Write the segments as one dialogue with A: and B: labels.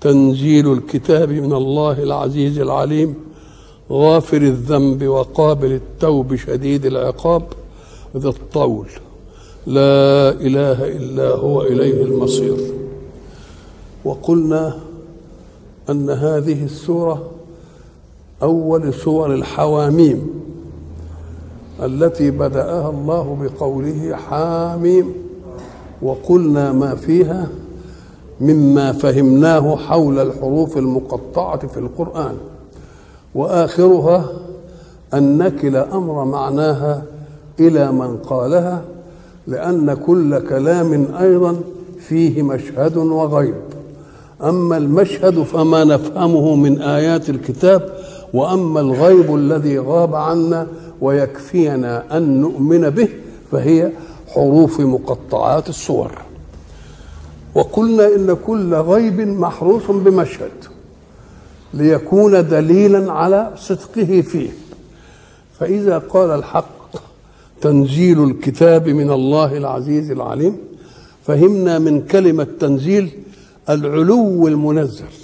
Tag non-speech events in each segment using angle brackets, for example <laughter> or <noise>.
A: تنزيل الكتاب من الله العزيز العليم غافر الذنب وقابل التوب شديد العقاب ذا الطول. لا إله إلا هو إليه المصير. وقلنا أن هذه السورة أول سور الحواميم التي بدأها الله بقوله حاميم وقلنا ما فيها مما فهمناه حول الحروف المقطعة في القرآن. وآخرها أن نكل أمر معناها إلى من قالها لأن كل كلام أيضا فيه مشهد وغيب. أما المشهد فما نفهمه من آيات الكتاب وأما الغيب الذي غاب عنا ويكفينا أن نؤمن به فهي حروف مقطعات الصور وقلنا إن كل غيب محروس بمشهد ليكون دليلا على صدقه فيه. فإذا قال الحق تنزيل الكتاب من الله العزيز العليم فهمنا من كلمة تنزيل العلو المنزل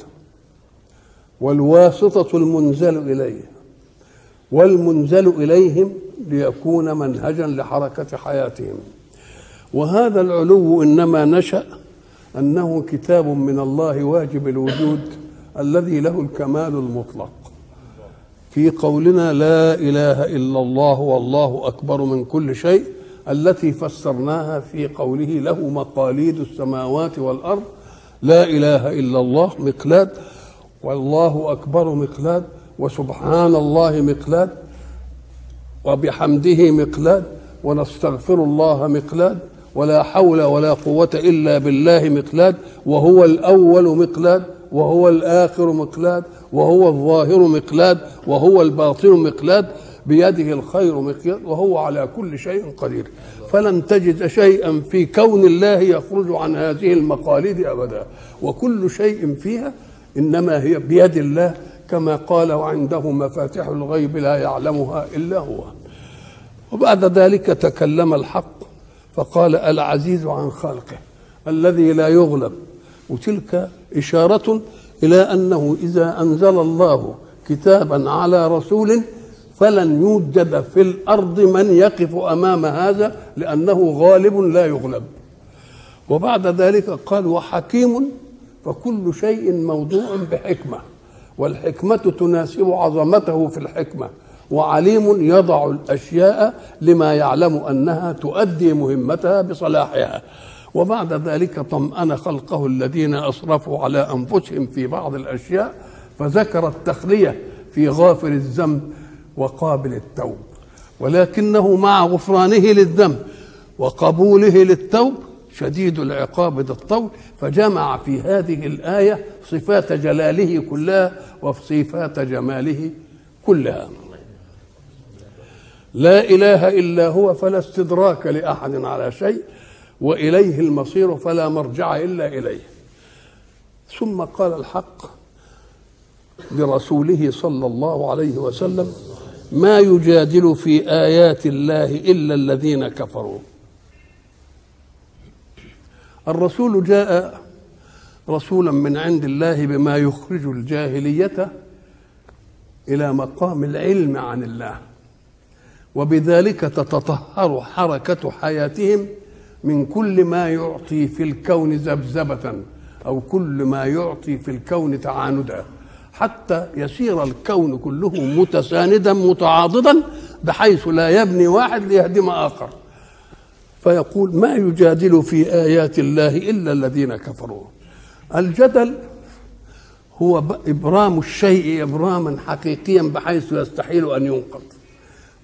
A: والواسطة المنزل إليه والمنزل إليهم ليكون منهجا لحركة حياتهم. وهذا العلو إنما نشأ أنه كتاب من الله واجب الوجود الذي له الكمال المطلق. في قولنا لا إله إلا الله والله أكبر من كل شيء التي فسرناها في قوله له مقاليد السماوات والأرض. لا إله إلا الله مقلاد والله أكبر مقلاد وسبحان الله مقلاد وبحمده مقلاد ونستغفر الله مقلاد ولا حول ولا قوة إلا بالله مقلاد وهو الأول مقلاد وهو الآخر مقلاد وهو الظاهر مقلاد وهو الباطن مقلاد بيده الخير مقياد وهو على كل شيء قدير. فلن تجد شيئا في كون الله يخرج عن هذه المقاليد أبدا. وكل شيء فيها إنما هي بيد الله كما قال وعنده مفاتح الغيب لا يعلمها إلا هو. وبعد ذلك تكلم الحق فقال العزيز عن خلقه الذي لا يغلب. وتلك إشارة إلى أنه إذا أنزل الله كتابا على رسول فلن يوجد في الأرض من يقف أمام هذا لأنه غالب لا يغلب. وبعد ذلك قال وحكيم فكل شيء موضوع بحكمة والحكمة تناسب عظمته في الحكمة. وعليم يضع الأشياء لما يعلم أنها تؤدي مهمتها بصلاحها. وبعد ذلك طمأن خلقه الذين اسرفوا على أنفسهم في بعض الأشياء فذكر التخلية في غافر الذنب وقابل التوب. ولكنه مع غفرانه للذنب وقبوله للتوب شديد العقاب ذا الطول فجمع في هذه الآية صفات جلاله كلها وصفات جماله كلها. لا إله إلا هو فلا استدراك لأحد على شيء وإليه المصير فلا مرجع إلا إليه. ثم قال الحق لرسوله صلى الله عليه وسلم ما يجادل في آيات الله إلا الذين كفروا. الرسول جاء رسولا من عند الله بما يخرج الجاهلية إلى مقام العلم عن الله. وبذلك تتطهر حركة حياتهم من كل ما يعطي في الكون ذبذبة أو كل ما يعطي في الكون تعاندا. حتى يسير الكون كله متساندا متعاضدا بحيث لا يبني واحد ليهدم آخر. فيقول ما يجادل في آيات الله إلا الذين كفروا. الجدل هو إبرام الشيء إبراما حقيقيا بحيث يستحيل أن ينقض.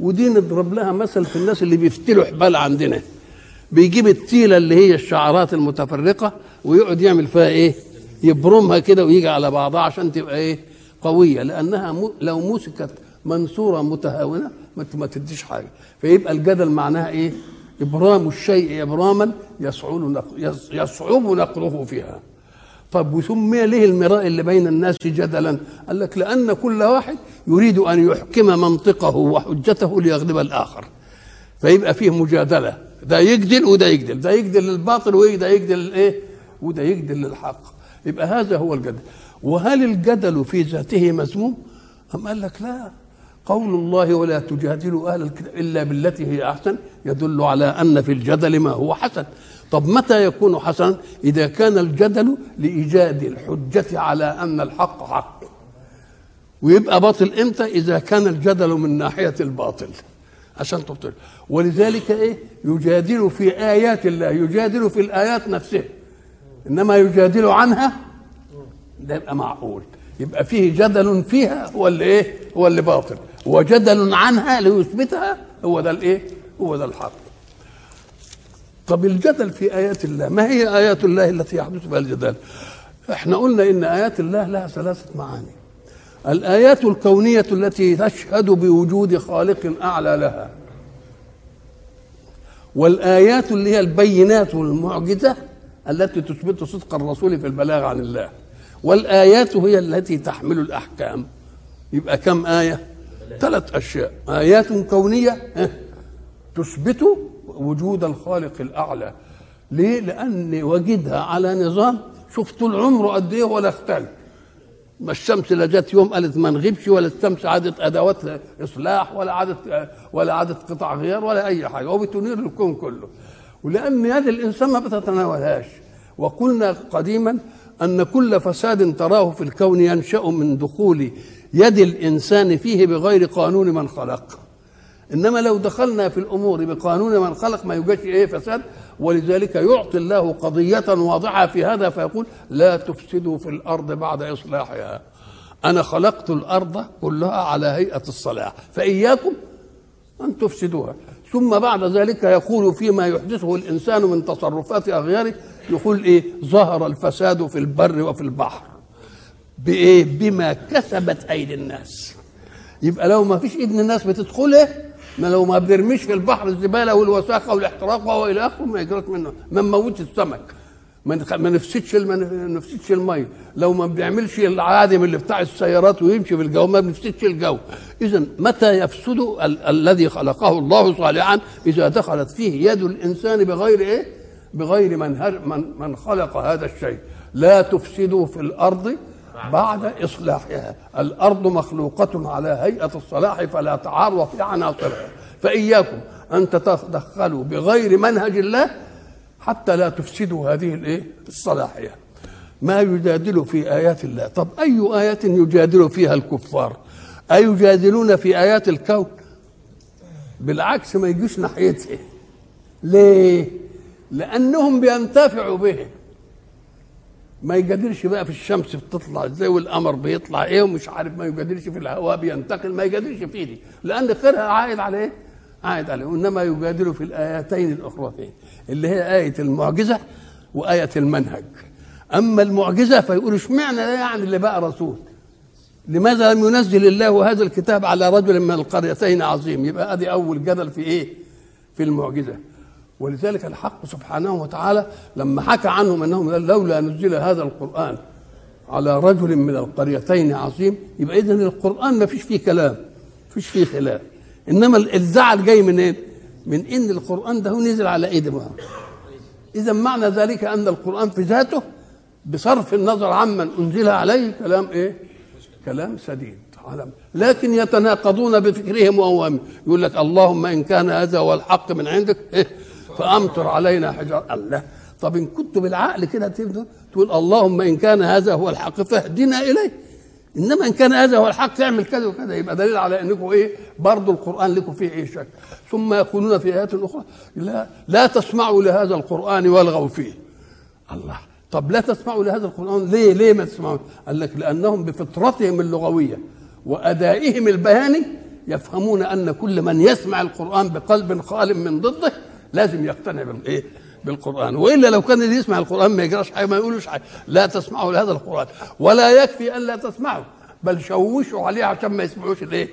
A: ودي نضرب لها مثل في الناس اللي بيفتلوا حبال عندنا. بيجيب التيلة اللي هي الشعرات المتفرقة ويقعد يعمل فيها إيه؟ يبرمها كده ويجي على بعضها عشان تبقى إيه؟ قوية. لأنها. لو مسكت منصورة متهاونة ما تديش حاجة. فيبقى الجدل معناها إيه؟ إبرام الشيء إبراما يصعب يصعب نقله فيها. طب وسمي ليه المراء اللي بين الناس جدلا؟ قال لك لأن كل واحد يريد أن يحكم منطقه وحجته ليغلب الآخر. فيبقى فيه مجادلة. ده يجدل وده يجدل. ده يجدل للباطل وده يجدل للإيه؟ وده يجدل للحق. يبقى هذا هو الجدل. وهل الجدل في ذاته مذموم؟ أم قال لك لا. قول الله ولا تجادلوا أهل الكتاب إلا بالتي هي أحسن. يدل على أن في الجدل ما هو حسن. طب متى يكون حسنا؟ إذا كان الجدل لإيجاد الحجة على أن الحق حق. ويبقى باطل إمتى؟ إذا كان الجدل من ناحية الباطل. عشان تبطل. ولذلك إيه؟ يجادل في آيات الله يجادل في الآيات نفسها إنما يجادل عنها؟ ده يبقى معقول. يبقى فيه جدل فيها هو اللي إيه؟ هو اللي باطل. وجدل عنها ليثبتها هو ده الإيه؟ هو ده الحق. طب الجدل في آيات الله ما هي آيات الله التي يحدث بها الجدال؟ إحنا قلنا إن آيات الله لها ثلاثة معاني. الآيات الكونية التي تشهد بوجود خالق أعلى لها. والآيات اللي هي البينات والمعجزة التي تثبت صدق الرسول في البلاغ عن الله. والآيات هي التي تحمل الأحكام. يبقى كم آية؟ ثلاث أشياء. آيات كونية آه، تثبت وجود الخالق الأعلى. ليه؟ لأن وجدها على نظام. شوف طول عمره قد إيه ولا اختل ما الشمس لا جت يوم قالت ما نغيبش ولا الشمس عادت أدوات إصلاح ولا عادت ولا عادت قطع غيار ولا أي حاجة. هو بتنير الكون كله. ولأن يد الإنسان ما بتتناولهاش وقلنا قديما أن كل فساد تراه في الكون ينشأ من دخول يد الإنسان فيه بغير قانون من خلق. إنما لو دخلنا في الأمور بقانون من خلق ما يوجدش إيه فساد؟ ولذلك يعطي الله قضية واضحة في هذا فيقول لا تفسدوا في الأرض بعد إصلاحها. أنا خلقت الأرض كلها على هيئة الصلاح فإياكم أن تفسدوها. ثم بعد ذلك يقول فيما يحدثه الإنسان من تصرفات أغياره يقول إيه؟ ظهر الفساد في البر وفي البحر. بإيه؟ بما كسبت أيدي الناس. يبقى لو ما فيش ايدن الناس بتدخله ما لو ما بنرميش في البحر الزبالة والوساخة والاحتراق والى آخره ما يجرت منه. ما نموتش السمك. ما نفسدش ما نفسدش الميه لو ما بنعملش العادم اللي بتاع السيارات ويمشي في الجو ما بنفسدش الجو. اذا متى يفسد ال- الذي خلقه الله صالحا؟ إذا دخلت فيه يد الإنسان بغير إيه؟ بغير من من, من خلق هذا الشيء. لا تفسدوا في الأرض بعد إصلاحها. الأرض مخلوقة على هيئة الصلاح فلا تعارض في عناصرها. فإياكم أن تتدخلوا بغير منهج الله حتى لا تفسدوا هذه الإيه؟ الصلاحية. ما يجادل في آيات الله. طب أي آية يجادل فيها الكفار؟ أيجادلون في آيات الكون؟ بالعكس ما يجوش ناحيتها ليه؟ لأنهم بينتفعوا به. ما يجادلش بقى في الشمس بتطلع إزاي والقمر بيطلع إيه ومش عارف ما يجادلش في الهواء بينتقل ما يجادلش في دي لأن خيرها عائد على إيه؟ عائد عليه. وإنما يجادل في الآيتين الاخرتين اللي هي آية المعجزة وآية المنهج. أما المعجزة فيقول اشمعنى ده يعني اللي بقى رسول؟ لماذا لم ينزل الله هذا الكتاب على رجل من القريتين عظيم؟ يبقى ادي أول جدل في إيه؟ في المعجزة. ولذلك الحق سبحانه وتعالى لما حكى عنهم أنهم لولا نزل هذا القرآن على رجل من القريتين عظيم يبقى اذا القرآن ما فيش فيه كلام ما فيش فيه خلاف. إنما الزعل جاي من إيه؟ من إن القرآن ده نزل على ايدي محمد. اذا معنى ذلك أن القرآن في ذاته بصرف النظر عمن أنزل عليه كلام إيه؟ كلام سديد لكن يتناقضون بفكرهم وأوامرهم. يقول لك اللهم إن كان هذا هو الحق من عندك إيه؟ فأمطر علينا حجار الله. طب إن كنت بالعقل كده تقول تقول اللهم إن كان هذا هو الحق فاهدنا إليه. إنما إن كان هذا هو الحق تعمل كذا وكذا. يبقى دليل على إنكم إيه؟ برضه القرآن لكم فيه إيه شك. ثم يقولون في آيات أخرى لا لا تسمعوا لهذا القرآن والغوا فيه. الله. طب لا تسمعوا لهذا القرآن ليه؟ ليه ما تسمعوا قال لك لأنهم بفطرتهم اللغوية وأدائهم البياني يفهمون أن كل من يسمع القرآن بقلب خال من ضده لازم يقتنع بالايه بالقرآن. وإلا لو كان اللي يسمع القرآن ما يجراش حاجة ما يقولوش حاجة لا تسمعوا لهذا القرآن. ولا يكفي أن لا تسمعوا بل شوشوا عليه عشان ما يسمعوش الإيه؟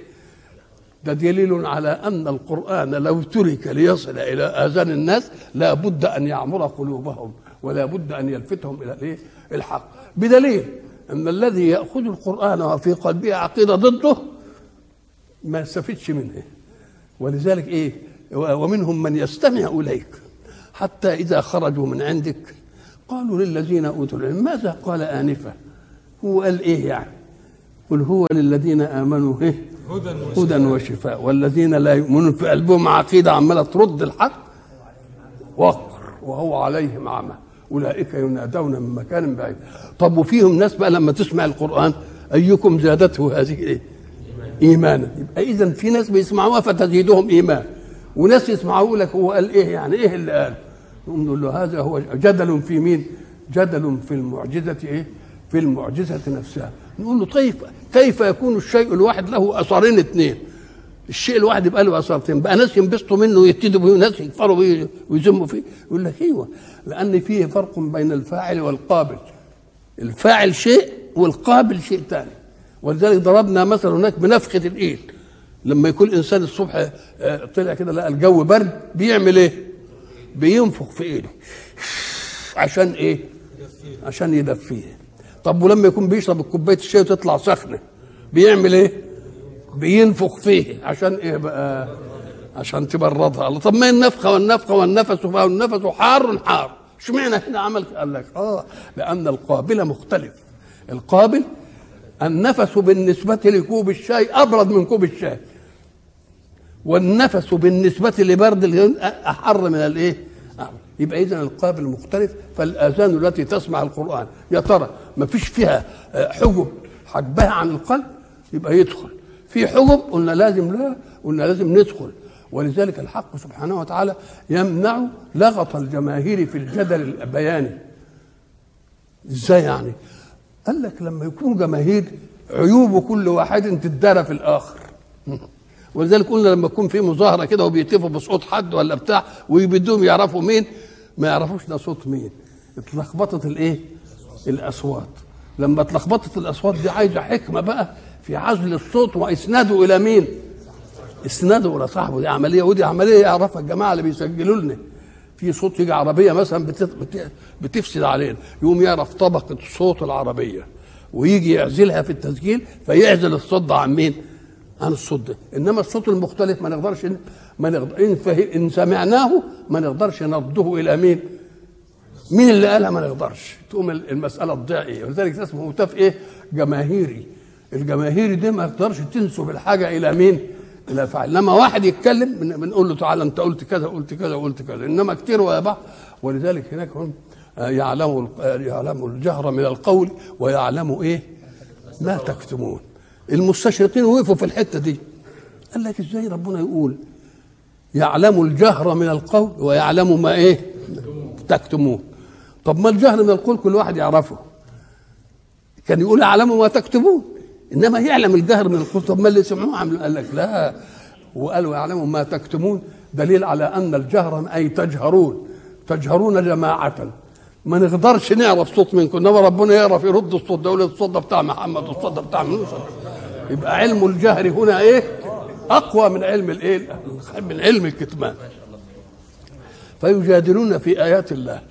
A: ده دليل على أن القرآن لو ترك ليصل إلى آذان الناس لا بد أن يعمر قلوبهم ولا بد أن يلفتهم إلى الإيه؟ الحق. بدليل أن الذي يأخذ القرآن وفي قلبه عقيدة ضده ما يستفدش منه. ولذلك إيه؟ ومنهم من يستمع إليك. حتى إذا خرجوا من عندك قالوا للذين أوتوا العلم ماذا قال انفا هو قال إيه يعني؟ قل هو للذين آمنوا إيه؟ هدى وشفاء. والذين لا يؤمنون في قلبهم عقيدة عمالة ترد الحق وقر وهو عليهم اعمى أولئك ينادون من مكان بعيد. طب وفيهم ناس بقى لما تسمع القرآن أيكم زادته هذه إيه؟ إيمانا. يبقى اذا في ناس بيسمعوها فتزيدهم إيمان. وناس يسمعوا لك هو قال إيه يعني؟ إيه اللي قال؟ نقوم نقول له هذا هو جدل في مين؟ جدل في المعجزة إيه؟ في المعجزة نفسها. نقول له طيب كيف يكون الشيء الواحد له أثرين اثنين الشيء الواحد يبقى له اثرتين بقى ناس ينبسطوا منه ويبتدوا بيه وناس يكفروا بيه ويذموا فيه. يقول لك أيوه لأن فيه فرق بين الفاعل والقابل. الفاعل شيء والقابل شيء ثاني ولذلك ضربنا مثلا هناك بنفخة الإيد. لما يكون الإنسان الصبح طلع كده لقى الجو برد بيعمل إيه؟ بينفخ في إيده عشان إيه؟ عشان يدفيه طب ولما يكون بيشرب كوباية الشاي وتطلع سخنة بيعمل إيه؟ بينفخ فيه عشان إيه بقى؟ عشان تبردها الله طب ما النفخة والنفخة والنفس والنفس حار حار اشمعنى هنا عمل قال لك آه لأن القابل مختلف القابل النفس بالنسبة لكوب الشاي أبرد من كوب الشاي والنفس بالنسبة لبرد أحر من الإيه؟ يبقى إذا القابل مختلف فالآذان التي تسمع القرآن يا ترى ما فيش فيها حجب حجبها عن القلب؟ يبقى يدخل. في حجب قلنا لازم لا قلنا لازم ندخل. ولذلك الحق سبحانه وتعالى يمنع لغط الجماهير في الجدل البياني. إزاي يعني؟ قال لك لما يكون جماهير عيوب كل واحد تدارى في الآخر. ولذلك قلنا لما يكون في مظاهرة كده وبيتفقوا بصوت حد ولا بتاع ويبدوهم يعرفوا مين ما يعرفوش ده صوت مين. اتلخبطت الايه؟ الأصوات. لما اتلخبطت الأصوات دي عايزة حكمة بقى في عزل الصوت وإسناده إلى مين؟ إسناده إلى صاحبه. دي عملية ودي عملية يعرفها الجماعة اللي بيسجلوا لنا. في صوت يجي عربية مثلا بتفسد علينا. يقوم يعرف طبقة صوت العربية ويجي يعزلها في التسجيل فيعزل الصوت عن مين؟ عن الصوت ده إنما الصوت المختلف ما نقدرش ما نقدر إن, إن سمعناه ما نقدرش نرده إلى مين؟ مين اللي قالها؟ ما نقدرش. تقوم المسألة تضيع إيه ولذلك اسمه هتاف إيه؟ جماهيري. الجماهيري دي ما تقدرش تنسب الحاجة إلى مين؟ إلى فاعل. لما واحد يتكلم بنقول له تعالى أنت قلت كذا قلت كذا قلت كذا. إنما كتير ويا بعض ولذلك هناك هم يعلم يعلم الجهر من القول ويعلم إيه؟ ما تكتمون. المستشرقين وقفوا في الحتة دي. قال لك إزاي ربنا يقول يعلم الجهر من القول ويعلم ما إيه؟ تكتمون طب ما الجهر من القول كل واحد يعرفه. كان يقول يعلم ما تكتمون إنما يعلم الجهر من القول. طب ما اللي سمعوه قال لك لا. وقالوا يعلموا ما تكتمون دليل على أن الجهر أي تجهرون. تجهرون جماعة. ما نقدرش نعرف صوت منكم إنما ربنا يعرف يرد الصوت ده يقول الصوت ده بتاع محمد والصوت ده بتاع موسى. يبقى علم الجهر هنا إيه؟ أقوى من علم الإيه؟ من علم الكتمان. فيجادلون في آيات الله.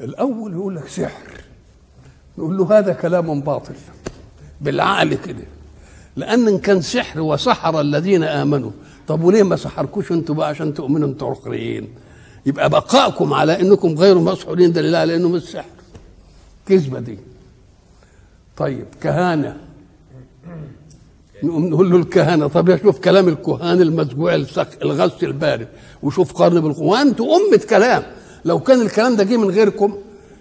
A: الأول يقول لك سحر. نقول له هذا كلام باطل. بالعقل كده. لأن إن كان سحر وسحر الذين آمنوا. طب وليه ما سحركوش أنتوا بقى عشان تؤمنوا أنتوا اخرين يبقى بقائكم على إنكم غير مسحورين دليل على انه مش سحر كذبة دي. طيب كهانة. نقوم نقول له الكهنه طب شوف كلام الكهان المسجوع الغث البارد. وشوف قرن بالقوه أنتوا أمة كلام. لو كان الكلام ده جه من غيركم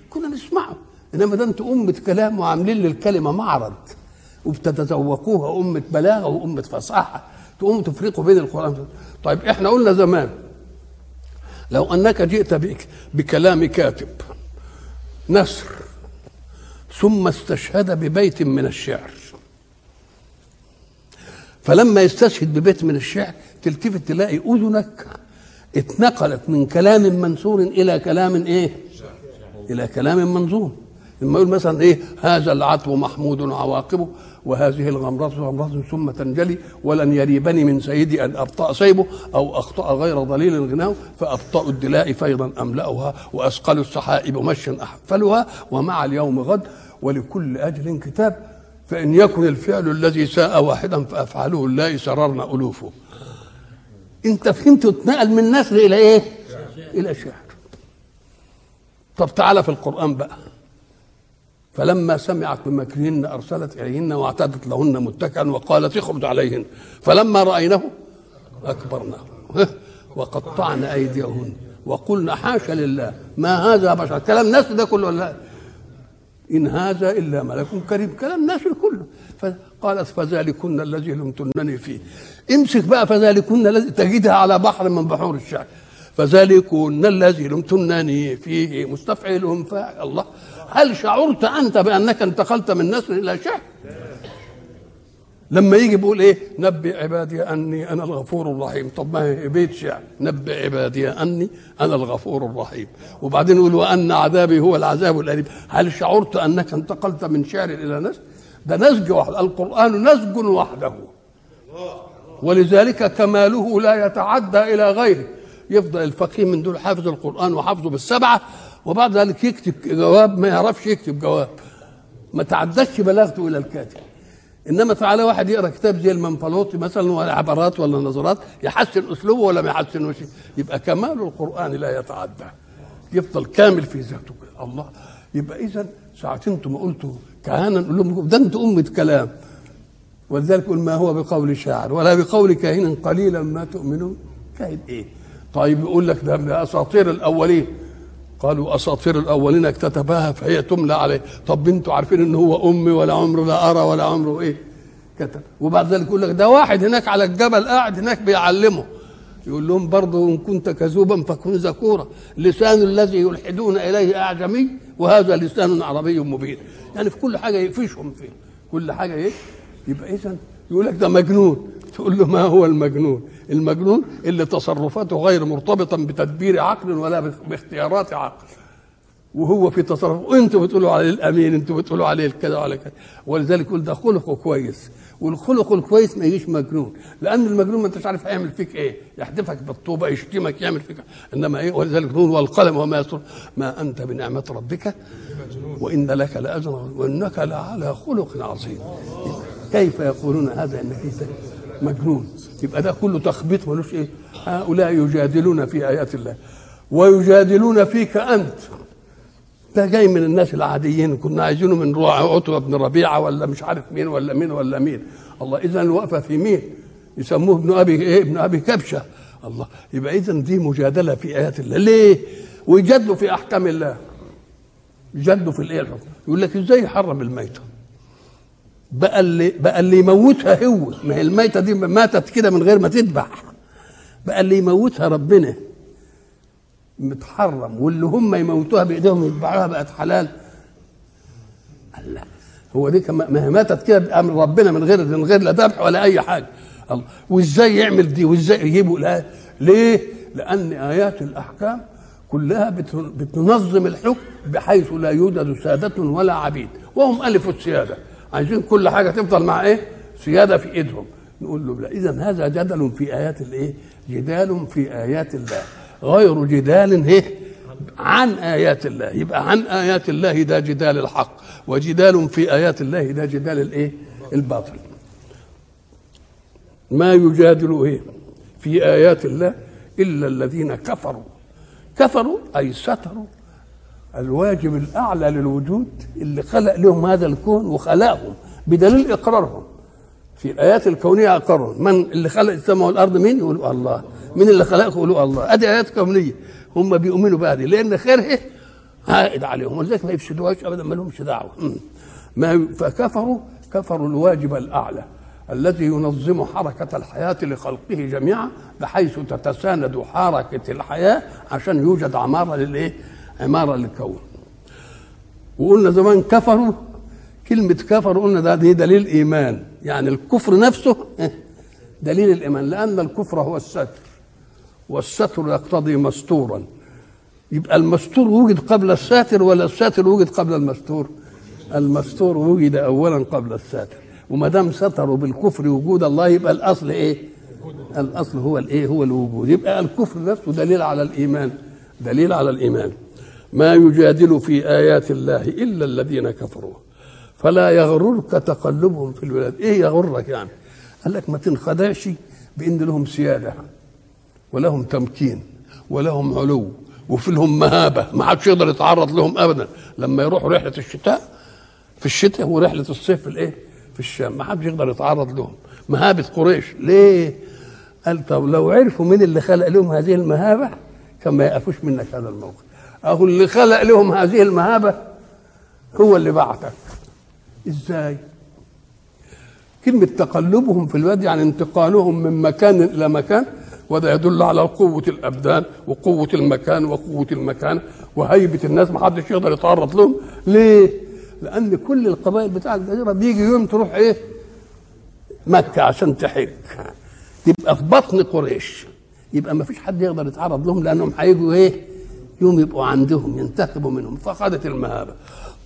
A: كنا نسمعه. إنما ده أنتوا أمة كلام وعاملين للكلمة معرض. وبتتذوقوها أمة بلاغة وأمة فصاحة. تقوموا تفرقوا بين القرآن طيب إحنا قلنا زمان لو أنك جئت بك بكلام كاتب نثر ثم استشهد ببيت من الشعر. فلما يستشهد ببيت من الشعر تلتفت تلاقي أذنك اتنقلت من كلام منثور إلى كلام إيه؟ إلى كلام منظوم لما يقول مثلا إيه؟ هذا العتب محمود عواقبه وهذه الغمرة غمرة ثم تنجلي ولن يريبني من سيدي أن أبطأ سيبه أو أخطأ غير ضليل غناه فأبطأ الدلاء فيضا أملأها وأثقل السحائب مشا أحفلها ومع اليوم غد ولكل أجل كتاب فإن يكن الفعل الذي ساء واحدا فأفعله الله سررنا ألوفه. أنت فهمت اتنقل من نثر إلى إيه؟ إلى شعر. طب تعالى في القرآن بقى. فلما سمعت بمكرهن أرسلت إليهن واعتدت لهن متكئا وقالت اخرج عليهن. فلما راينه أكبرناه. وقطعن أيديهن وقلنا حاشا لله ما هذا بشر؟ كلام الناس ده كله لا؟ إن هذا إلا ملك كريم. كلام الناس كله. فقالت فذلكن الذي لمتنني فيه. امسك بقى فذلكن الذي تجدها على بحر من بحور الشعر. فذلكن الذي لمتنني فيه. مستفعل فاعل الله. هل شعرت أنت بأنك انتقلت من نسر إلى شعر؟ لما يجي بيقول إيه؟ نبئ عبادي أني أنا الغفور الرحيم. طب ما هي بيت شعر نبئ عبادي أني أنا الغفور الرحيم. وبعدين يقول وأن عذابي هو العذاب الأليم. هل شعرت أنك انتقلت من شعر إلى نسج؟ ده نسج واحد. القرآن نسج وحده. ولذلك كماله لا يتعدى إلى غيره. يفضل الفقيه من دول حافظ القرآن وحافظه بالسبعة وبعد ذلك يكتب جواب ما يعرفش يكتب جواب. ما تعدتش بلاغته إلى الكاتب. إنما تعالى واحد يقرأ كتاب زي المنفلوطي مثلا ولا عبارات ولا نظرات يحسن أسلوبه ولا ما يحسنوش. يبقى كمال القرآن لا يتعدى. يفضل كامل في ذاته. الله. يبقى اذا ساعة أنتم قلتوا كهانا نقول لهم ده أنتم امه كلام ولذلك ما هو بقول شاعر ولا بقول كاهن قليلا ما تؤمنون. كاهن إيه؟ طيب يقول لك ده أساطير الأولين. قالوا أساطير الأولين اكتتبها فهي تملى عليه. طب أنتوا عارفين ان هو أمي ولا عمره لا أرى ولا عمره إيه؟ كتب. وبعد ذلك يقول لك ده واحد هناك على الجبل قاعد هناك بيعلمه. يقول لهم برضه إن كنت كذوبا فكن ذكورا. لسان الذي يلحدون إليه أعجمي وهذا لسان عربي مبين. يعني في كل حاجة يقفشهم فيه. كل حاجة إيه؟ يبقى اذا يقول لك ده مجنون. تقول له ما هو المجنون؟ المجنون اللي تصرفاته غير مرتبطة بتدبير عقل ولا باختيارات عقل. وهو في تصرف. أنتوا بتقولوا عليه الأمين أنتوا بتقولوا عليه كذا وعلى كذا. ولذلك يقول ده خلقه كويس. والخلق الكويس ما يجيش مجنون. لأن المجنون ما انتش عارف هيعمل فيك إيه. يحدفك بالطوبة يشتمك يعمل فيك. إنما إيه؟ ولذلك نقول والقلم وما يسر ما أنت بنعمة ربك وإن لك لأجرا وإنك لعلى خلق عظيم. كيف يقولون هذا انك مجنون. يبقى ده كله تخبيط ملوش إيه. هؤلاء يجادلون في آيات الله. ويجادلون فيك أنت. ده جاي من الناس العاديين. كنا عايزينه من عتبة بن ربيعة ولا مش عارف مين ولا مين ولا مين. الله إذا الوقفة في مين؟ يسموه ابن أبي إيه؟ ابن أبي كبشة. الله يبقى إذا دي مجادلة في آيات الله. ليه؟ ويجادلوا في أحكام الله. يجادلوا في الإيه الحكم؟ يقول لك إزاي يحرم الميتة؟ بقى اللي بقى اللي يموتها هو. ما هي الميتة دي ماتت كده من غير ما تذبح. بقى اللي يموتها ربنا. متحرم. واللي هم يموتوها بإيديهم يذبحوها بقت حلال. الله. هو دي ما هي ماتت كده بأمر ربنا من غير من غير لا ذبح ولا أي حاجة. الله. وإزاي يعمل دي؟ وإزاي يجيبوا لا ليه؟ لأن آيات الأحكام كلها بتنظم الحكم بحيث لا يوجد سادة ولا عبيد. وهم ألفوا السيادة. عايزين كل حاجة تفضل مع إيه؟ سيادة في إيدهم. نقول له لا إذا هذا جدل في آيات الإيه؟ جدال في آيات الله. غير جدال هي عن آيات الله. يبقى عن آيات الله ده جدال الحق وجدال في آيات الله ده جدال الإيه؟ الباطل. ما يجادل إيه؟ في آيات الله إلا الذين كفروا. كفروا أي ستروا الواجب الأعلى للوجود اللي خلق لهم هذا الكون وخلقهم بدليل إقرارهم. في الآيات الكونية أقرهم. من اللي خلق السماء والأرض؟ مين؟ يقولوا الله. مين اللي خلقه يقولوا الله. أدي آيات كونية. هم بيؤمنوا بها دي لأن خيره عائد عليهم. ولذلك ما يفسدوهاش ابدا ما لهمش دعوة. ما فكفروا كفروا الواجب الأعلى الذي ينظم حركة الحياة لخلقه جميعا بحيث تتساند حركة الحياة عشان يوجد عمارة للإيه؟ عمارة للكون. وقلنا زمان كفروا كلمة كفر قلنا ده دي دليل إيمان، يعني الكفر نفسه دليل الإيمان لأن الكفر هو الستر. والستر يقتضي مستورا. يبقى المستور وجد قبل الساتر ولا الساتر وجد قبل المستور؟ المستور وجد اولا قبل الساتر. وما دام ستروا بالكفر وجود الله يبقى الأصل إيه؟ الأصل هو الإيه؟ هو الوجود. يبقى الكفر نفسه دليل على الإيمان. دليل على الإيمان. ما يجادل في آيات الله إلا الذين كفروا. فلا يغررك تقلبهم في البلاد. إيه يغرك يعني؟ قال لك ما تنخدعش بإن لهم سيادة ولهم تمكين ولهم علو وفي لهم مهابة. ما حدش يقدر يتعرض لهم ابدا. لما يروحوا رحلة الشتاء في الشتاء ورحله الصيف في الإيه؟ في الشام. ما حدش يقدر يتعرض لهم. مهابة قريش. ليه؟ قال طب لو عرفوا مين اللي خلق لهم هذه المهابة كان ما يقفوش منك هذا الموقف. أهو اللي خلق لهم هذه المهابة هو اللي بعتك إزاي كلمة تقلبهم في الوادي يعني انتقالهم من مكان إلى مكان وده يدل على قوة الأبدان وقوة المكان وقوة المكان وهيبة الناس ما حدش يقدر يتعرض لهم ليه؟ لأن كل القبائل بتاع الجزيرة بيجي يوم تروح إيه؟ مكة عشان تحج تبقى في بطن قريش يبقى ما فيش حد يقدر يتعرض لهم لأنهم هيجوا إيه؟ يوم يبقوا عندهم ينتخبوا منهم. فأخذت المهابة.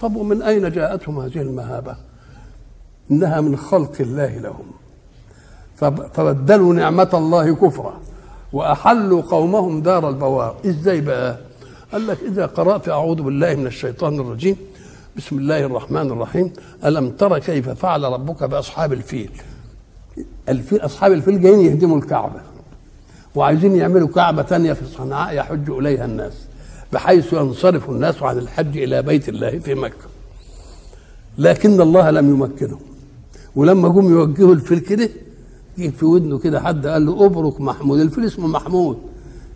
A: طب ومن أين جاءتهم هذه المهابة؟ إنها من خلق الله لهم. فبدلوا نعمة الله كفرا وأحلوا قومهم دار البوار. إزاي بقى؟ قال لك إذا قرأت أعوذ بالله من الشيطان الرجيم. بسم الله الرحمن الرحيم. ألم تر كيف فعل ربك بأصحاب الفيل؟ الفيل أصحاب الفيل جايين يهدموا الكعبة وعايزين يعملوا كعبة تانية في صنعاء يحج إليها الناس. بحيث ينصرف الناس عن الحج إلى بيت الله في مكة. لكن الله لم يمكنهم ولما جم يوجهوا الفيل كده جه في ودنه كده حد قال له ابرك محمود. الفيل اسمه محمود.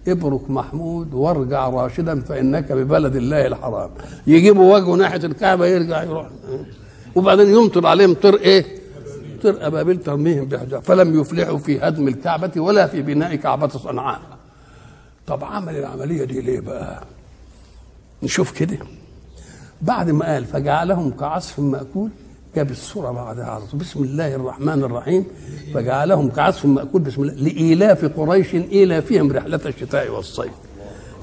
A: ابرك محمود وارجع راشدا فإنك ببلد الله الحرام. يجيبوا وجهه ناحية الكعبة يرجع يروح. وبعدين يمطر عليهم طر إيه؟ طر أبابيل ترميهم بحجار فلم يفلحوا في هدم الكعبة ولا في بناء كعبة صنعاء. طب عمل العملية دي ليه بقى؟ نشوف كده. بعد ما قال فجعلهم كعصف مأكول جاب السوره بعدها على طول بسم الله الرحمن الرحيم. فجعلهم كعصف مأكول بسم الله. لإيلاف قريش إيلافهم رحلة الشتاء والصيف.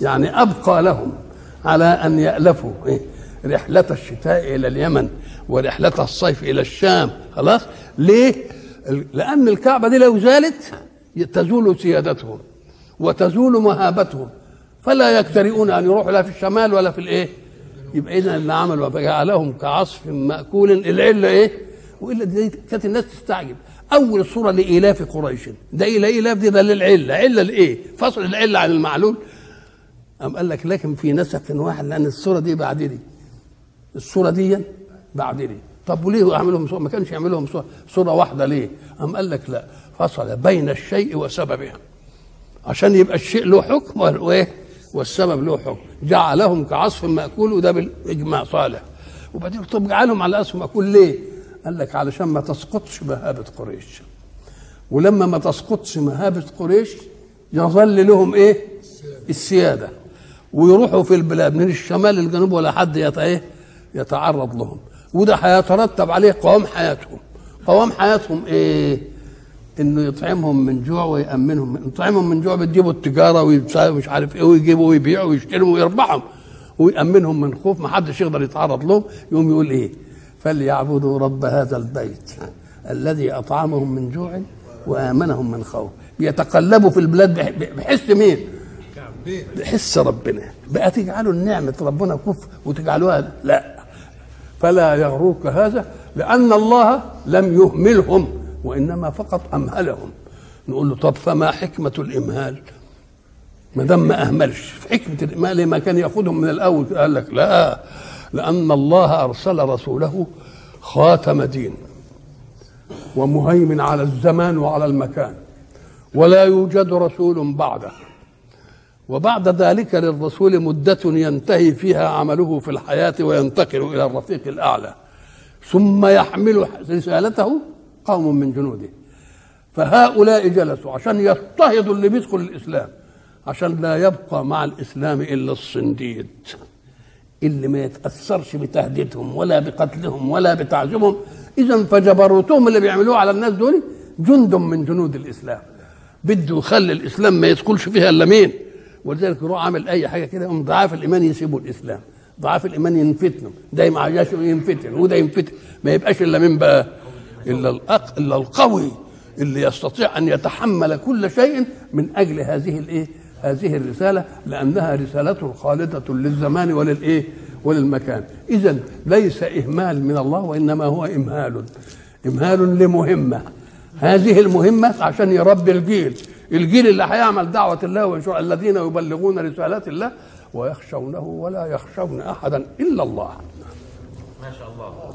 A: يعني أبقى لهم على أن يألفوا إيه؟ رحلة الشتاء إلى اليمن ورحلة الصيف إلى الشام. خلاص؟ ليه؟ لأن الكعبة دي لو زالت تزول سيادتهم وتزول مهابتهم. فلا يجترئون أن يروحوا لا في الشمال ولا في الإيه؟ يبقى اذا اللي عملوا فجعلهم كعصف مأكول العلة إيه؟ وإلا دي كانت الناس تستعجب. أول صورة لإيلاف قريش. ده إلى إيلاف دي ده للعلة. علة لإيه؟ فصل العلة عن المعلول. أم قال لك لكن في نسق واحد لأن الصورة دي بعد دي. الصورة دي بعد دي. طب وليه عملهم صورة؟ ما كانش يعملهم صورة, صورة واحدة ليه؟ أم قال لك لا. فصل بين الشيء وسببه عشان يبقى الشيء له حكم وإيه؟ والسبب له حكم جعلهم كعصف مأكول وده بالإجماع صالح. وبعدين طب جعلهم على عصف مأكول ليه؟ قال لك علشان ما تسقطش مهابة قريش. ولما ما تسقطش مهابة قريش يظل لهم إيه؟ السيادة. ويروحوا في البلاد من الشمال للجنوب ولا حد يت إيه؟ يتعرض لهم. وده هيترتب عليه قوام حياتهم. قوام حياتهم إيه؟ إنه يطعمهم من جوع ويأمنهم من يطعمهم من جوع بتجيبوا التجارة ومش عارف إيه ويجيبوا ويبيعوا ويشتروا ويربحهم. ويأمنهم من خوف ما حدش يقدر يتعرض لهم يقوم يقول إيه؟ فليعبدوا رب هذا البيت الذي أطعمهم من جوع وآمنهم من خوف. بيتقلبوا في البلاد بحس مين؟ بحس ربنا. بقى تجعلوا النعمة ربنا كفر وتجعلوها لا. فلا يغروك هذا لأن الله لم يهملهم. وإنما فقط أمهلهم. نقول له طب فما حكمة الإمهال؟ ما دام ما أهملش. حكمة الإمهال ما كان يأخذهم من الأول. قال لك لا لأن الله أرسل رسوله خاتم دين ومهيمن على الزمان وعلى المكان ولا يوجد رسول بعده. وبعد ذلك للرسول مدة ينتهي فيها عمله في الحياة وينتقل إلى الرفيق الأعلى. ثم يحمل رسالته قوم من جنوده. فهؤلاء جلسوا عشان يضطهدوا اللي بيدخل الإسلام عشان لا يبقى مع الإسلام إلا الصنديد. اللي ما يتأثرش بتهديدهم ولا بقتلهم ولا بتعذيبهم. إذا فجبروتهم اللي بيعملوه على الناس دول جند من جنود الإسلام. بده يخلي الإسلام ما يدخلش فيها إلا مين؟ ولذلك يروح عامل أي حاجة كده يقوم ضعاف الإيمان يسيبوا الإسلام. ضعاف الإيمان ينفتنوا. ده ما ينفتن وده ينفتن. ما يبقاش إلا مين بقى؟ إلا الأق... إلا القوي اللي يستطيع أن يتحمل كل شيء من أجل هذه الإيه؟ هذه الرسالة لأنها رساله خالدة للزمان وللإيه؟ وللمكان. اذا ليس إهمال من الله وإنما هو إمهال. إمهال لمهمة. هذه المهمة عشان يربي الجيل. الجيل اللي هيعمل دعوة الله وينشر الذين يبلغون رسالات الله ويخشونه ولا يخشون أحدا إلا الله.
B: ما شاء الله.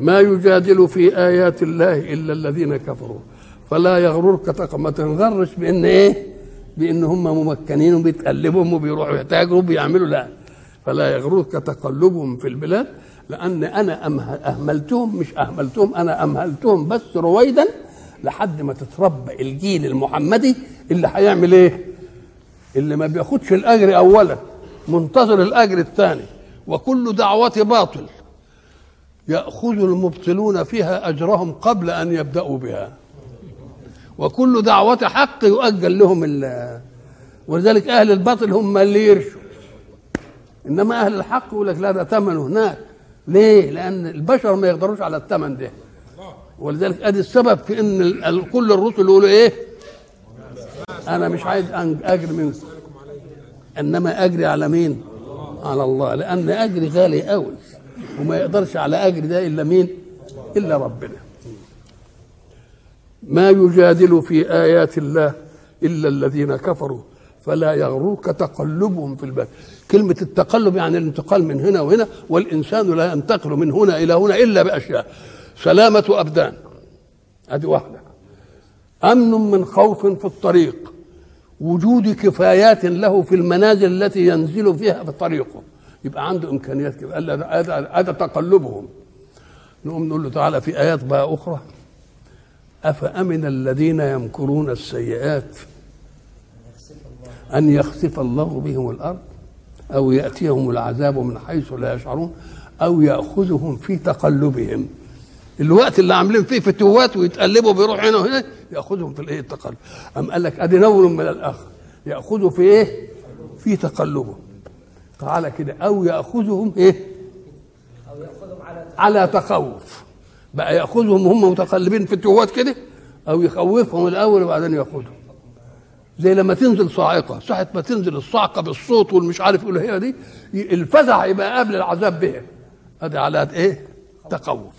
A: ما يجادل في آيات الله إلا الذين كفروا. فلا يغررك ما تنغرش بإن إيه؟ بإن هم ممكنين وبيتقلبهم وبيروحوا يحتاجوا وبيعملوا. لا. فلا يغررك تقلبهم في البلاد. لأن أنا أمه- أهملتهم مش أهملتهم أنا أمهلتهم بس رويدا لحد ما تتربى الجيل المحمدي اللي هيعمل إيه؟ اللي ما بياخدش الأجر اولا منتظر الأجر الثاني. وكل دعوة باطل. يأخذ المبطلون فيها أجرهم قبل أن يبدأوا بها. وكل دعوة حق يؤجل لهم ال- ولذلك أهل الباطل هم اللي يرشوا إنما أهل الحق يقول لك لا ده ثمنه هناك. ليه؟ لأن البشر ما يقدروش على الثمن ده. ولذلك أدي السبب في ال- كل الرسل يقولوا إيه؟ أنا مش عايز أجر منكم إنما أجري على مين؟ على الله. لأن أجري غالي قوي وما يقدرش على أجر ده إلا مين؟ إلا ربنا. ما يجادل في آيات الله إلا الذين كفروا فلا يغررك تقلبهم في البلد كلمة التقلب يعني الانتقال من هنا وهنا والإنسان لا ينتقل من هنا إلى هنا إلا بأشياء. سلامة أبدان. هذه واحدة. أمن من خوف في الطريق. وجود كفايات له في المنازل التي ينزل فيها في طريقه. يبقى عنده إمكانيات كده قال هذا تقلبهم. نقوم نقول له تعالى في آيات بقى أخرى. أفأمن الذين يمكرون السيئات أن يخسف الله بهم الأرض أو يأتيهم العذاب من حيث لا يشعرون أو يأخذهم في تقلبهم؟ الوقت اللي عاملين فيه فتوات ويتقلبوا بيروح هنا وهنا يأخذهم في الإيه؟ التقلب. أم قال لك ادي نور من الآخر. يأخذوا في إيه؟ في تقلبه تعالى كده أو يأخذهم إيه؟
C: أو ياخذهم على
A: على تخوف. بقى يأخذهم هم متقلبين في التوات كده أو يخوفهم الأول وبعدين يأخذهم. زي لما تنزل صاعقة ساعه ما تنزل الصعقه بالصوت والمش عارف إيه هي دي الفزع يبقى قبل العذاب بها. ادي على إيه؟ تخوف.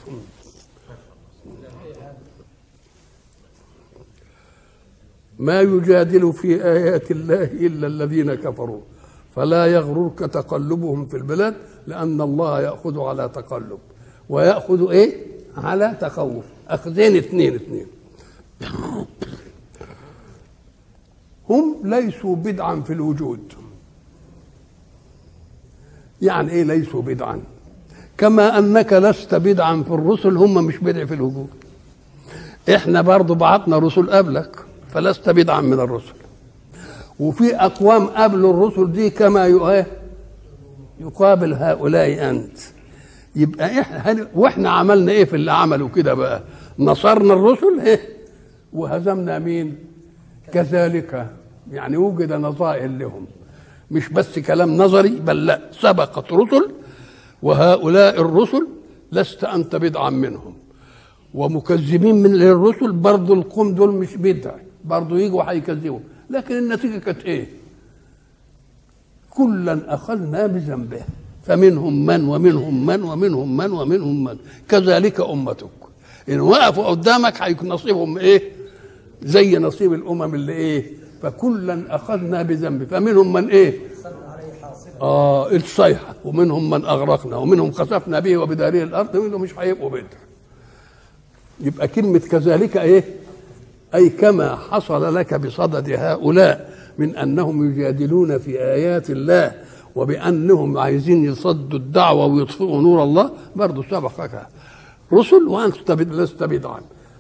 A: ما يجادل في آيات الله إلا الذين كفروا. فلا يغررك تقلبهم في البلاد لأن الله يأخذ على تقلب. ويأخذ إيه؟ على تخوف. أخذين اثنين اثنين. هم ليسوا بدعا في الوجود. يعني إيه ليسوا بدعا؟ كما أنك لست بدعا في الرسل هم مش بدع في الوجود. إحنا برضو بعتنا رسل قبلك فلست بدعا من الرسل. وفي أقوام قبل الرسل دي كما يؤه يقابل هؤلاء أنت. يبقى إحنا هن- وإحنا عملنا إيه في اللي عملوا كده بقى؟ نصرنا الرسل؟ إيه؟ وهزمنا مين؟ كذلك يعني وجد نظائر لهم. مش بس كلام نظري بل لا سبقت رسل وهؤلاء الرسل لست أنت بدعا منهم. ومكذبين من الرسل برضو القوم دول مش بدع برضو يجوا هيكذبوا لكن النتيجة كانت إيه؟ كلا أخذنا بذنبه. فمنهم من ومنهم من ومنهم من ومنهم من. كذلك أمتك. إن وقفوا قدامك هيكون نصيبهم إيه؟ زي نصيب الأمم اللي إيه؟ فكلا أخذنا بذنبه فمنهم من إيه؟ آه الصيحة. ومنهم من أغرقنا. ومنهم خسفنا به وبداره الأرض. ومنهم مش هيبقوا بدع يبقى كلمة كذلك إيه؟ أي كما حصل لك بصدد هؤلاء من أنهم يجادلون في آيات الله وبأنهم عايزين يصدوا الدعوة ويطفئوا نور الله برضه سبقك. رسل وأنت بد- لست بدعا.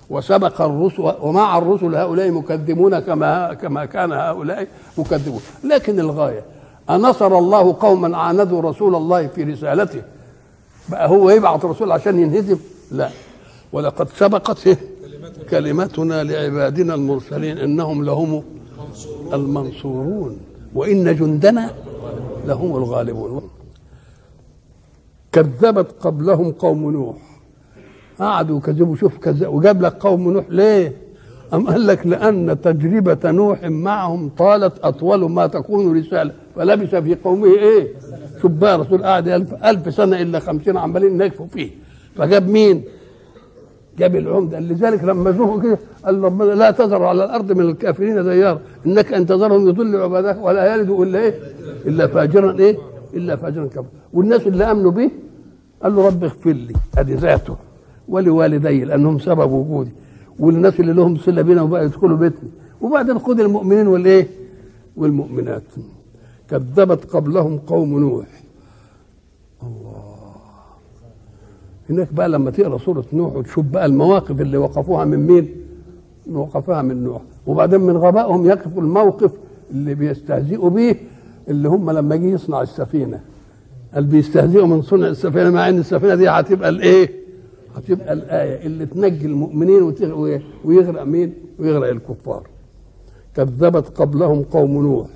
A: وسبق الرسل ومع الرسل هؤلاء مكذبون كما كما كان هؤلاء مكذبون. لكن الغاية أنصر الله قوما عاندوا رسول الله في رسالته. بقى هو يبعث رسول عشان ينهزم؟ لا. ولقد سبقت؟ كلمتنا لعبادنا المرسلين إنهم لهم المنصورون وإن جندنا لهم الغالبون كذبت قبلهم قوم نوح قعدوا كذبوا شوف كذب وجاب لك قوم نوح ليه؟ أم قال لك لأن تجربة نوح معهم طالت أطول ما تكون رسالة فلبث في قومه إيه؟ شوف بقى الرسول قعد ألف, ألف سنة إلا خمسين عمالين يكفوا فيه فجاب مين؟ جاب العمدة. لذلك لما زوه كده قال ربنا لا تذر على الأرض من الكافرين ديار. إنك أن تذرهم يضل عبادك ولا يلدوا إلا إيه؟ إلا فاجرا إيه؟ إلا فاجرا كفر والناس اللي آمنوا به قال له رب اغفر لي ادي ذاته ولوالدي لأنهم سبب وجودي. والناس اللي لهم صلة بينا وبقى يدخلوا بيتنا وبعدين خد المؤمنين والايه والمؤمنات. كذبت قبلهم قوم نوح. الله. هناك بقى لما تقرأ سورة نوح وتشوف بقى المواقف اللي وقفوها من مين وقفوها من نوح وبعدين من غبائهم يقفوا الموقف اللي بيستهزئوا به اللي هم لما جه يصنع السفينة قال بيستهزئوا من صنع السفينة مع إن السفينة دي هتبقى الإيه؟ هتبقى الآية اللي تنجي المؤمنين ويغرق مين؟ ويغرق الكفار. كذبت قبلهم قوم نوح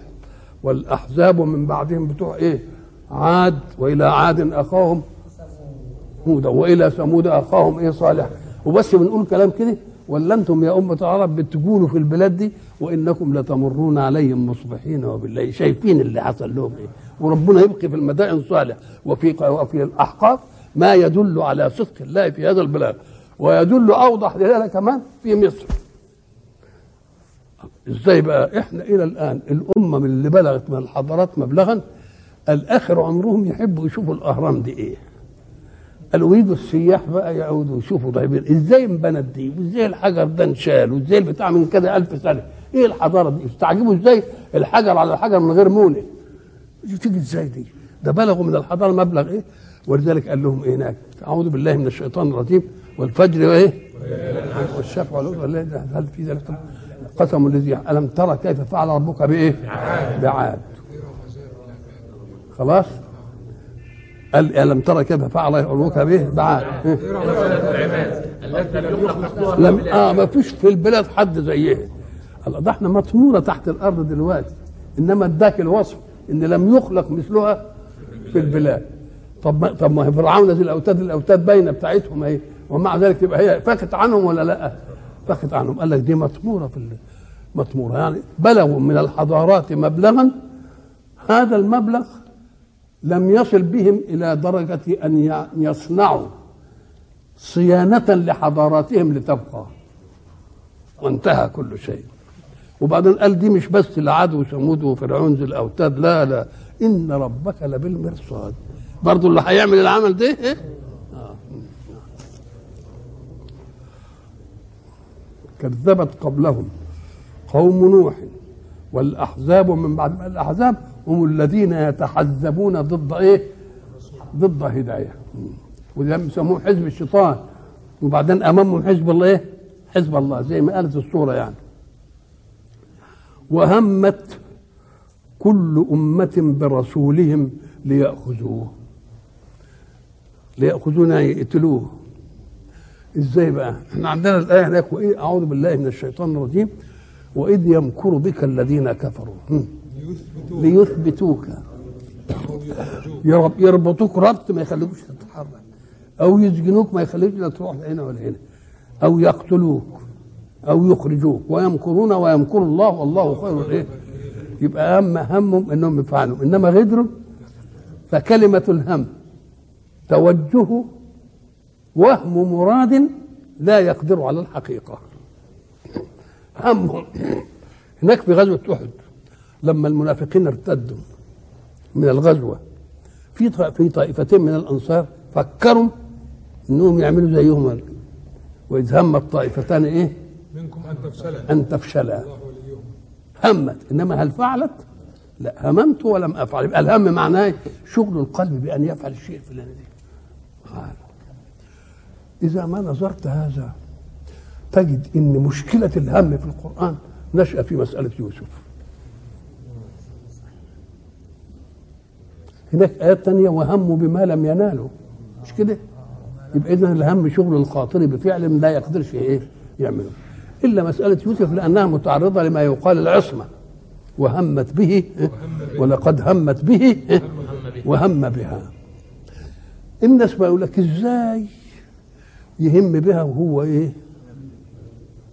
A: والأحزاب من بعدهم بتوع إيه؟ عاد وإلى عاد أخاهم هودا والى ثمود أخاهم إيه صالح؟ وبس بنقول كلام كده؟ ولا أنتم يا أمة العرب بتجولوا في البلاد دي وإنكم لتمرون عليهم مصبحين وبالليل شايفين اللي حصل لهم إيه؟ وربنا يبقي في المدائن صالح وفي وفي الأحقاف ما يدل على صدق الله في هذا البلاد. ويدل أوضح لذلك كمان في مصر. إزاي بقى؟ إحنا إلى الآن الامم اللي بلغت من الحضارات مبلغا الآخر عمرهم يحبوا يشوفوا الأهرام دي إيه؟ قالوا يجوا السياح بقى يعودوا يشوفوا طيبين. إزاي انبنت دي وازاي الحجر ده انشال؟ وإزاي البتاع من كده ألف سنة؟ إيه الحضارة دي؟ استعجبوا إزاي الحجر على الحجر من غير مونه تيجي إزاي دي؟ ده بلغوا من الحضارة مبلغ إيه؟ ولذلك قال لهم إيه هناك؟ أعوذ بالله من الشيطان الرجيم والفجر وإيه؟ والشفع والوتر هل في ذلك؟ قسم الذي ألم ترى كيف فعل ربك بإيه؟ بعاد. خلاص؟ قال ألم ترى كيف فعل ربك به؟
B: التي لم
A: آه ما فيش في البلاد حد زيها الله ده إحنا مطمورة تحت الأرض دلوقتي. إنما إداك الوصف إن لم يخلق مثلها في البلاد. طب ما طب ما فرعون ذي الأوتاد الأوتاد باينة بتاعتهم اهي ومع ذلك يبقى هي فاكت عنهم ولا لأ؟ فاكت عنهم. قال لك دي مطمورة في مطمورة. يعني بلغوا من الحضارات مبلغا. هذا المبلغ لم يصل بهم إلى درجة أن ي- يصنعوا صيانة لحضاراتهم لتبقى وانتهى كل شيء وبعدين قال دي مش بس لعاد وثمود وفرعون ذي الأوتاد لا لا إن ربك لبالمرصاد برضه اللي هيعمل العمل ده إيه؟ آه. كذبت قبلهم قوم نوح والأحزاب من بعد الأحزاب هم الذين يتحزبون ضد إيه؟ ضد هداية. وده بيسموه حزب الشيطان. وبعدين امامهم حزب الله إيه؟ حزب الله زي ما قالت الصورة يعني. وهمت كل أمة برسولهم ليأخذوه. ليأخذونا يقتلوه. إزاي بقى؟ إحنا عندنا الآية هناك وإيه؟ أعوذ بالله من الشيطان الرجيم. وإذ يمكر بك الذين كفروا. ليثبتوك. يرب- يربطوك ربط ما يخليكوش تتحرك. أو يسجنوك ما يخليكش لا تروح هنا ولا هنا. أو يقتلوك. أو يخرجوك. ويمكرون ويمكر الله والله خير. الإيه؟ يبقى أهم همهم إنهم يفعلوا. إنما غدروا فكلمة الهم توجه وهم مراد لا يقدر على الحقيقة. همهم. هناك في غزوة أحد. لما المنافقين ارتدوا من الغزوة في في طائفتين من الأنصار فكروا إنهم يعملوا زيهم. وإذ همت طائفتان إيه؟
D: منكم أن تفشلا.
A: أن تفشلا. همت. إنما هل فعلت؟ لا. هممت ولم أفعل. يبقى الهم معناه؟ شغل القلب بأن يفعل الشيء الفلاني دي إذا ما نظرت هذا تجد إن مشكلة الهم في القرآن نشأ في مسألة يوسف. هناك آيات تانية وهموا بما لم ينالوا مش كده؟ يبقى اذا الهم شغل الخاطر بفعل لا يقدرش إيه؟ يعمله. إلا مسألة يوسف لأنها متعرضة لما يقال العصمة. وهمت به ولقد همت به وهم بها. الناس بقى يقول لك إزاي يهم بها وهو إيه؟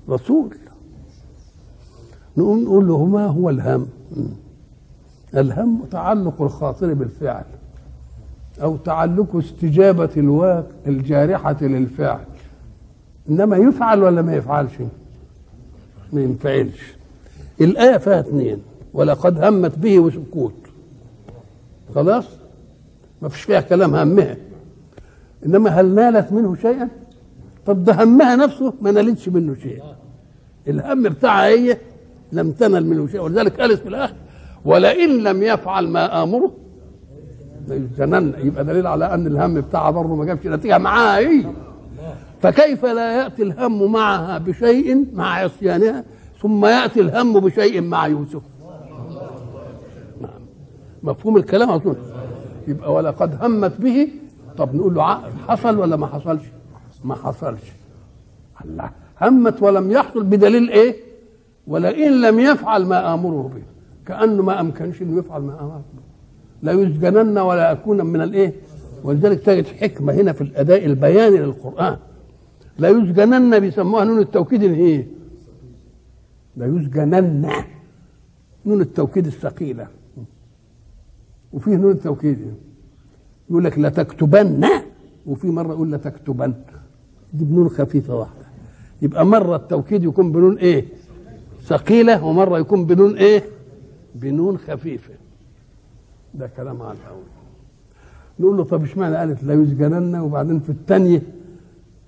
A: رسول. نقوم نقول له ما هو الهم. الهم تعلق الخاطر بالفعل أو تعلق استجابة الواقع الجارحة للفعل. إنما يفعل ولا ما يفعلش؟ ما ينفعلش. الآية فيها اثنين. ولقد همت به وسكوت. خلاص؟ ما فيش فيها كلام همها. إنما هل نالت منه شيئا؟ طب ده همها نفسه؟ ما نالتش منه شيء. الهم بتاعها هي لم تنل منه شيء. ولذلك قالت في الآخر ولئن لم يفعل ما آمره ليسجنن يبقى دليل على أن الهم بتاعها برضه ما جابش نتيجة معاها هي فكيف لا يأتي الهم معها بشيء مع عصيانها ثم يأتي الهم بشيء مع يوسف؟ نعم. مفهوم الكلام اظن يبقى ولقد همت به. طب نقول له ع- حصل ولا ما حصلش؟ ما حصلش. الله. همت ولم يحصل بدليل إيه؟ ولئن لم يفعل ما آمره به. كأنه ما أمكنش إنه يفعل ما به لا يسجنن ولا أكون من الإيه؟ ولذلك تجد حكمة هنا في الأداء البياني للقرآن. لا يسجنن بيسموها نون التوكيد الايه لا يسجنن. نون التوكيد الثقيلة. وفيه نون التوكيد. يقول لك لا تكتبن. وفي مرة يقول لا تكتبن. دي بنون خفيفة واحدة. يبقى مرة التوكيد يكون بنون إيه؟ ثقيلة ومرة يكون بنون إيه؟ بنون خفيفة. ده كلام على الأول نقول له طب اشمعنى قالت لا يسجنن؟ وبعدين في الثانية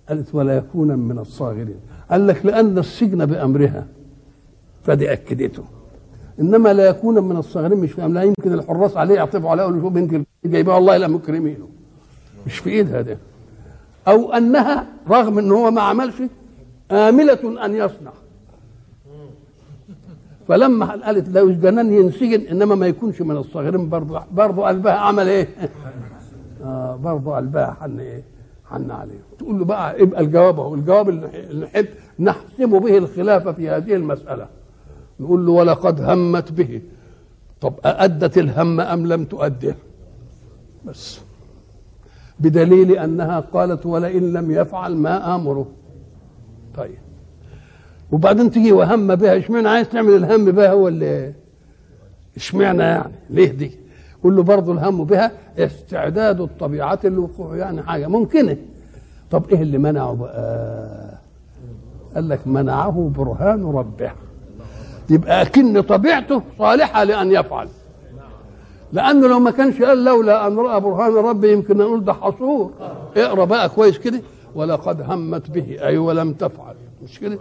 A: قالت ولا يكون من الصاغرين. قال لك لأن السجن بأمرها. فدي أكدته. إنما لا يكون من الصاغرين مش فاهم. لا يمكن الحراس عليه يعطفوا عليه يقولوا شوف انت جايبها والله لا مكرمينه. مش في ايدها ده أو أنها رغم إن هو ما عملش آملة أن يصنع. فلما قالت لا يسجنن ينسجن إنما ما يكونش من الصاغرين برضه برضه قلبها عمل إيه؟ <laughs> آه برضه قلبها حن إيه؟ حن عليه. تقول له بقى يبقى الجواب أهو. الجواب اللي نحب نحسم به الخلاف في هذه المسألة. نقول له ولقد همت به. طب أأدت الهم أم لم تؤده؟ بس. بدليل أنها قالت ولئن لم يفعل ما آمره. طيب. وبعدين تيجي وهم بها اشمعنى عايز تعمل الهم بها هو اللي اشمعنى يعني؟ ليه دي؟ قول له برضه الهم بها استعداد الطبيعة للوقوع يعني حاجة ممكنة. طب إيه اللي منعه بقى؟ قال لك منعه برهان ربه. يبقى أكن طبيعته صالحة لأن يفعل. لأنه لو ما كانش قال لولا أن رأى برهان ربي يمكن نقول ده حصور اقرأ بقى كويس كده. ولقد همت به أي ولم تفعل. مش كده؟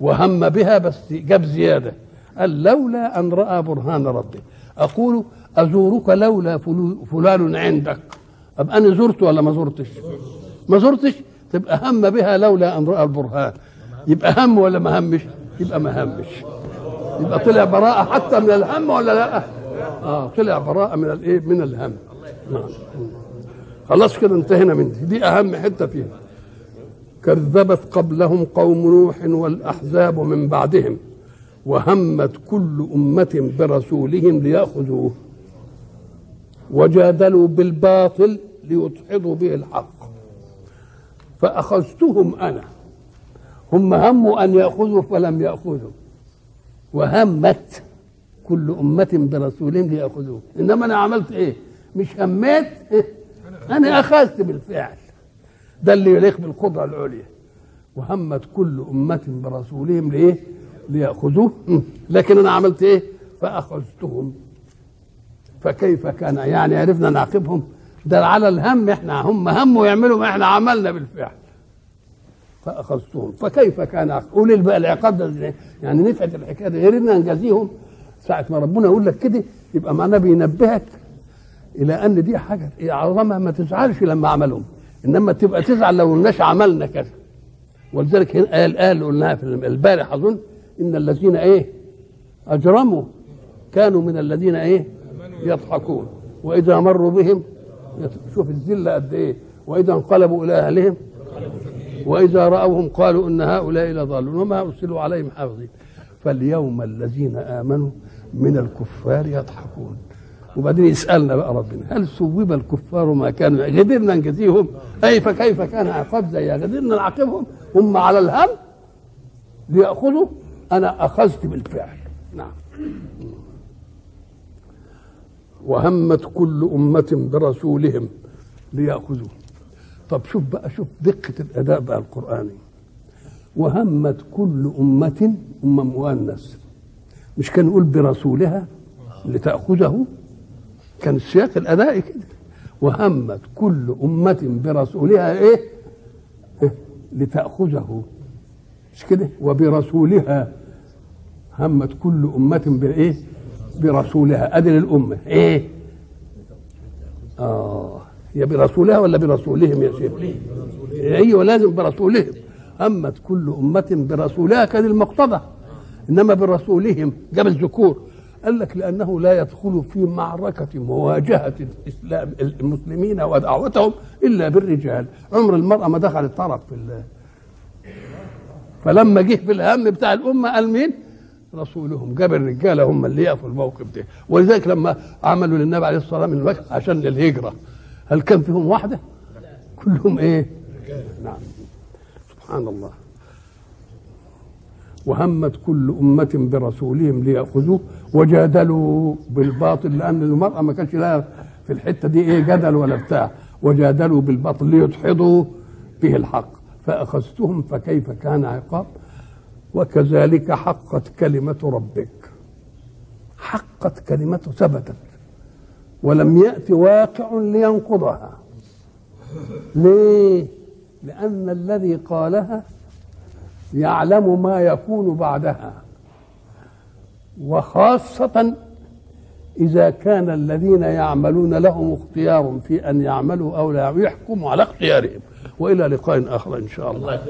A: وهم بها بس جاب زيادة قال لولا أن رأى برهان ربي أقول أزورك لولا فلان عندك ابقى أنا زرت ولا ما زرتش ما زرتش تبقى هم بها لولا أن رأى البرهان يبقى هم ولا ما همش يبقى ما همش يبقى طلع براءة حتى من الهم ولا لا؟ آه طلع براءة من الايه؟ من الهم. نعم. خلاص كده انتهينا من دي، دي أهم حتة فيها. كذبت قبلهم قوم نوح والأحزاب من بعدهم وهمت كل أمة برسولهم ليأخذوه وجادلوا بالباطل ليدحضوا به الحق. فأخذتهم أنا هم هموا أن يأخذوا فلم يأخذوا وهمت كل أمة برسولهم ليأخذوه. إنما أنا عملت إيه؟ مش هميت؟ إيه؟ أنا أخذت بالفعل. ده اللي يليق بالقدرة العليا. وهمت كل أمة برسولهم لإيه؟ ليأخذوه. لكن أنا عملت إيه؟ فأخذتهم. فكيف كان؟ يعني عرفنا نعاقبهم. ده على الهم إحنا هم هموا يعملوا ما إحنا عملنا بالفعل. فأخذتهم. فكيف كان؟ قول بقى العقاب ده؟ يعني نفعت الحكاية دي. غير إن نجازيهم ساعة ما ربنا يقول لك كده يبقى معناه بينبهك إلى أن دي حاجة عظمها ما تزعلش لما عملهم. إنما تبقى تزعل لو الناس عملنا كذا. ولذلك هنا قال قال قلناها في البارح أظن إن الذين إيه؟ أجرموا كانوا من الذين إيه؟ يضحكون. وإذا مروا بهم شوف الذلة قد إيه؟ وإذا انقلبوا إلى أهلهم وإذا رأوهم قالوا إن هؤلاء لضالون وما أرسلوا عليهم حافظين. فاليوم الذين آمنوا من الكفار يضحكون. وبعدين يسألنا بقى ربنا هل ثوب الكفار ما كانوا قدرنا نجزيهم. اي فكيف كان عقاب زي قدرنا نعاقبهم. هم على الهم ليأخذوا أنا أخذت بالفعل. نعم. وهمت كل أمة برسولهم ليأخذوه. طب شوف بقى شوف دقة الأداء بقى القرآني. وهمت كل أمة أمة مؤنث. مش كان يقول برسولها لتأخذه؟ كان السياق الأدائي كده. وهمت كل أمة برسولها إيه؟ إيه؟ لتأخذه. مش كده؟ وبرسولها. همت كل أمة بإيه برسولها. أدي للأمة. إيه؟ آه. يا برسولها ولا برسولهم يا شيخ؟ أيوة لازم برسولهم. همت كل أمة برسولها كان المقتضى. إنما برسولهم جاب الذكور قال لك لأنه لا يدخل في معركة مواجهة الإسلام المسلمين ودعوتهم إلا بالرجال عمر المرأة ما دخلت طرف في الله فلما جه في الهم بتاع الأمة قال مين؟ رسولهم جاب الرجاله هم اللي يقفوا الموقف ده ولذلك لما عملوا للنبي عليه الصلاة والسلام عشان للهجرة هل كان فيهم واحدة؟ كلهم إيه؟ نعم سبحان الله وهمت كل أمة برسولهم ليأخذوه وجادلوا بالباطل لأن المرأة ما كانش لها في الحتة دي إيه جدل ولا بتاع. وجادلوا بالباطل ليدحضوا به الحق. فأخذتهم فكيف كان عقاب؟ وكذلك حقت كلمة ربك. حقت كلمته ثبتت. ولم يأت واقع لينقضها. ليه؟ لأن الذي قالها يعلم ما يكون بعدها. وخاصة إذا كان الذين يعملون لهم اختيار في أن يعملوا أو لا يحكموا على اختيارهم. وإلى لقاء آخر إن شاء الله.